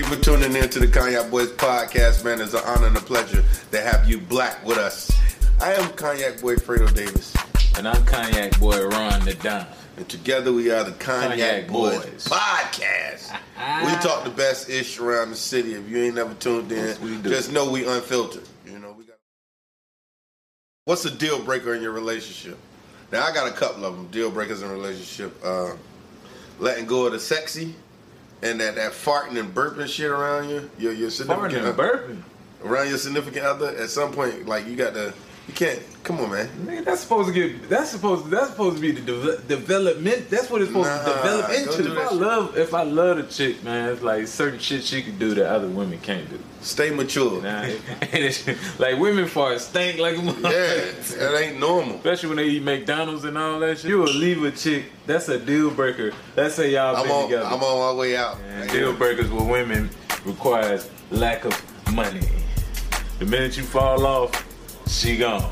you for tuning in to the Cognac Boys podcast, man. It's an honor and a pleasure to have you black with us. I am Cognac Boy Fredo Davis. And I'm Cognac Boy Ron the Don. And together we are the Cognac, Cognac Boys, Boys. podcast. we talk the best ish around the city. If you ain't never tuned in, Yes, we do. just know we unfiltered. You know, we got. What's a deal breaker in your relationship? Now I got a couple of them. Deal breakers in relationship. Uh, letting go of the sexy and that, that farting and burping shit around you. Your your significant Farting and burping. around your significant other. At some point, like you got to. You can't. Come on, man. Nigga, that's supposed to get. That's supposed. To, that's supposed to be the de- development. That's what it's supposed Nah, to develop into. If I shit. love, if I love a chick, man, it's like certain shit she can do that other women can't do. Stay mature. Nah, it- and it's, like women fart stink like a Yeah, that ain't normal. Especially when they eat McDonald's and all that shit. You will leave a chick. That's a deal breaker. Let's say y'all I'm been on. together. I'm on my way out. And deal breakers with women requires lack of money. The minute you fall off, she gone.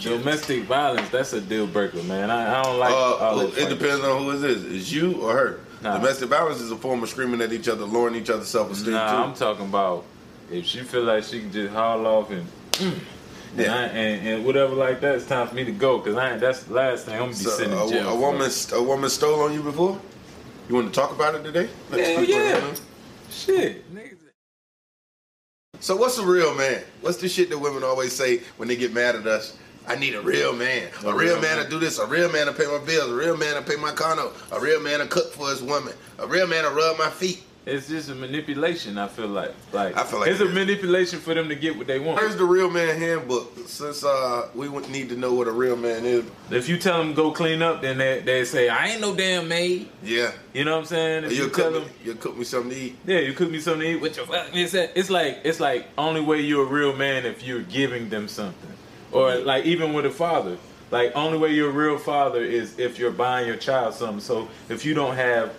Domestic violence, that's a deal breaker, man. I, I don't like Uh, that it fucking depends on who it is. Is you or her? Nah. Domestic violence is a form of screaming at each other, lowering each other's self-esteem Nah, I'm talking about if she feel like she can just haul off and mm, and, I, and, and whatever like that, it's time for me to go because I ain't, that's the last thing I'm gonna be So, sitting in a, jail. a for. woman, a woman stole on you before. You want to talk about it today? Let Hell people yeah. shit, niggas. So what's a real man? What's the shit that women always say when they get mad at us? I need a real man. A, A real, real man, man. to do this. A real man to pay my bills. A real man to pay my condo. A real man to cook for his woman. A real man to rub my feet. It's just a manipulation. I feel like, like I feel like it's it a manipulation for them to get what they want. Here's the real man handbook? Since uh, we need to know what a real man is. If you tell them go clean up, then they, they say I ain't no damn maid. Yeah. You know what I'm saying? If You you tell cook, them, me, you cook me something to eat. yeah, you cook me something to eat. What your fuck? It's, it's like it's like only way you're a real man if you're giving them something, or like even with a father. Like only way you're a real father is if you're buying your child something. So if you don't have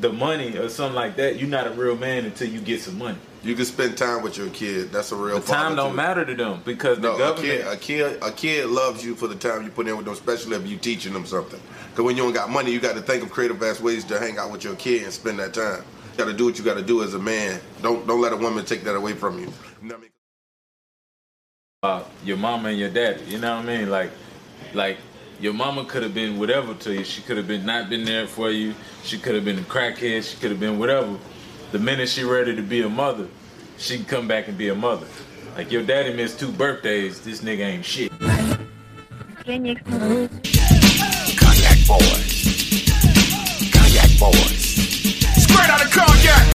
the money or something like that, you're not a real man until you get some money. You can spend time with your kid. That's a real The time don't too. matter to them because No, the a kid, a kid, a kid loves you for the time you put in with them, especially if you teaching them something. Because when you don't got money, you got to think of creative ass ways to hang out with your kid and spend that time. You got to do what you got to do as a man. Don't don't let a woman take that away from you. You know I mean? uh, your mama and your daddy. You know what I mean? Like, like your mama could have been whatever to you. She could have been not been there for you. She could have been a crackhead. She could have been whatever. The minute she ready to be a mother, she can come back and be a mother. Like your daddy missed two birthdays. This nigga ain't shit.